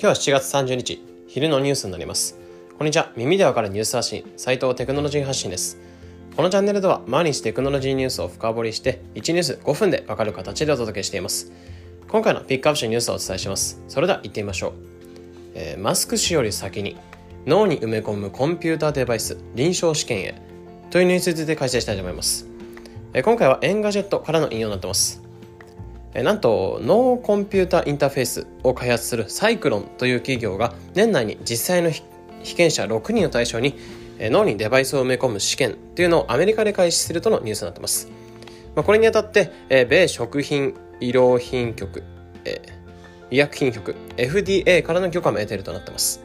今日は7月30日、昼のニュースになります。こんにちは。耳でわかるニュース発信、斉藤テクノロジー発信です。このチャンネルでは毎日テクノロジーニュースを深掘りして、1ニュース5分でわかる形でお届けしています。今回のピックアップしたニュースをお伝えします。それでは行ってみましょう。えー、マスク氏より先に、脳に埋め込むコンピューターデバイス、臨床試験へ、というニュースについて解説したいと思います。え、今回は Engadget からの引用になってます。なんとノーコンピュータインターフェースを開発するサイクロンという企業が年内に実際の被験者6人を対象に脳にデバイスを埋め込む試験というのをアメリカで開始するとのニュースになってます。まあ、これにあたって、米食品医療品局、医薬品局 FDA からの許可も得ているとなってます。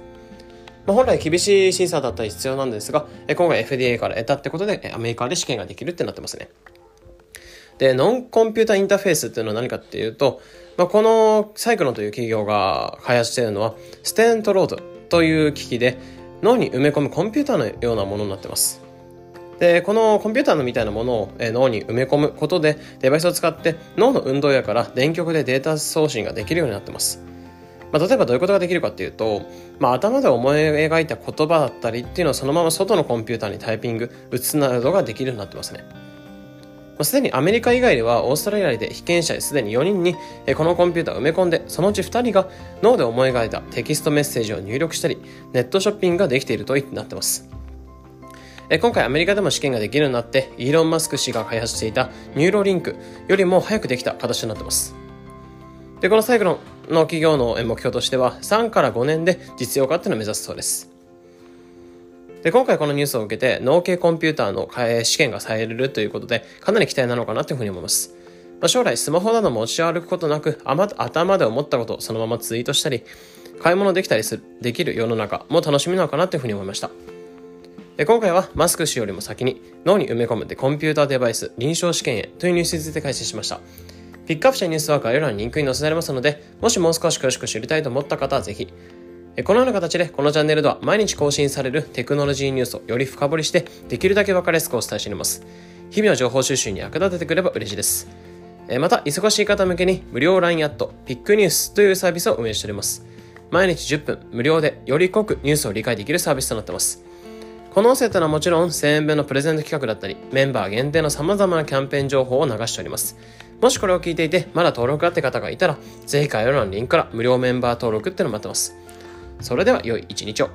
まあ、本来厳しい審査だったり必要なんですが、今回 FDA から得たってことでアメリカで試験ができるってなってますね。で、ノンコンピュータインターフェースっていうのは何かっていうと、まあ、このサイクロンという企業が開発しているのは、ステントロードという機器で脳に埋め込むコンピューターのようなものになってます。で、このコンピューターのみたいなものを脳に埋め込むことで、デバイスを使って脳の運動やから電極でデータ送信ができるようになってます。まあ、例えばどういうことができるかっていうと、まあ、頭で思い描いた言葉だったりっていうのをそのまま外のコンピューターにタイピング、打つなどができるようになってますね。すでにアメリカ以外ではオーストラリアで被験者すでに4人にこのコンピューターを埋め込んでそのうち2人が脳で思い描いたテキストメッセージを入力したりネットショッピングができているといってなってます。今回アメリカでも試験ができるようになってイーロン・マスク氏が開発していた Neuralink よりも早くできた形になってます。でこのシンクロンの企業の目標としては3から5年で実用化っていうのを目指すそうです。で、今回このニュースを受けて、脳系コンピューターの試験がされるということで、かなり期待なのかなというふうに思います。まあ、将来スマホなど持ち歩くことなく、頭で思ったことをそのままツイートしたり、買い物できたりする、できる世の中も楽しみなのかなというふうに思いました。で今回はマスク氏よりも先に脳に埋め込むでコンピューターデバイス臨床試験へというニュースについて解説しました。ピックアップしたニュースは概要欄にリンクに載せられますので、もしもう少し詳しく知りたいと思った方はぜひ、このような形でこのチャンネルでは毎日更新されるテクノロジーニュースをより深掘りしてできるだけ分かりやすくお伝えしています。日々の情報収集に役立ててくれば嬉しいです。また、忙しい方向けに無料 LINE アットピックニュースというサービスを運営しております。毎日10分無料でより濃くニュースを理解できるサービスとなっています。この音声というのはもちろん1000円分のプレゼント企画だったり、メンバー限定の様々なキャンペーン情報を流しております。もしこれを聞いていて、まだ登録があって方がいたら、ぜひ概要欄のリンクから無料メンバー登録っていうのを待ってます。それでは良い一日を。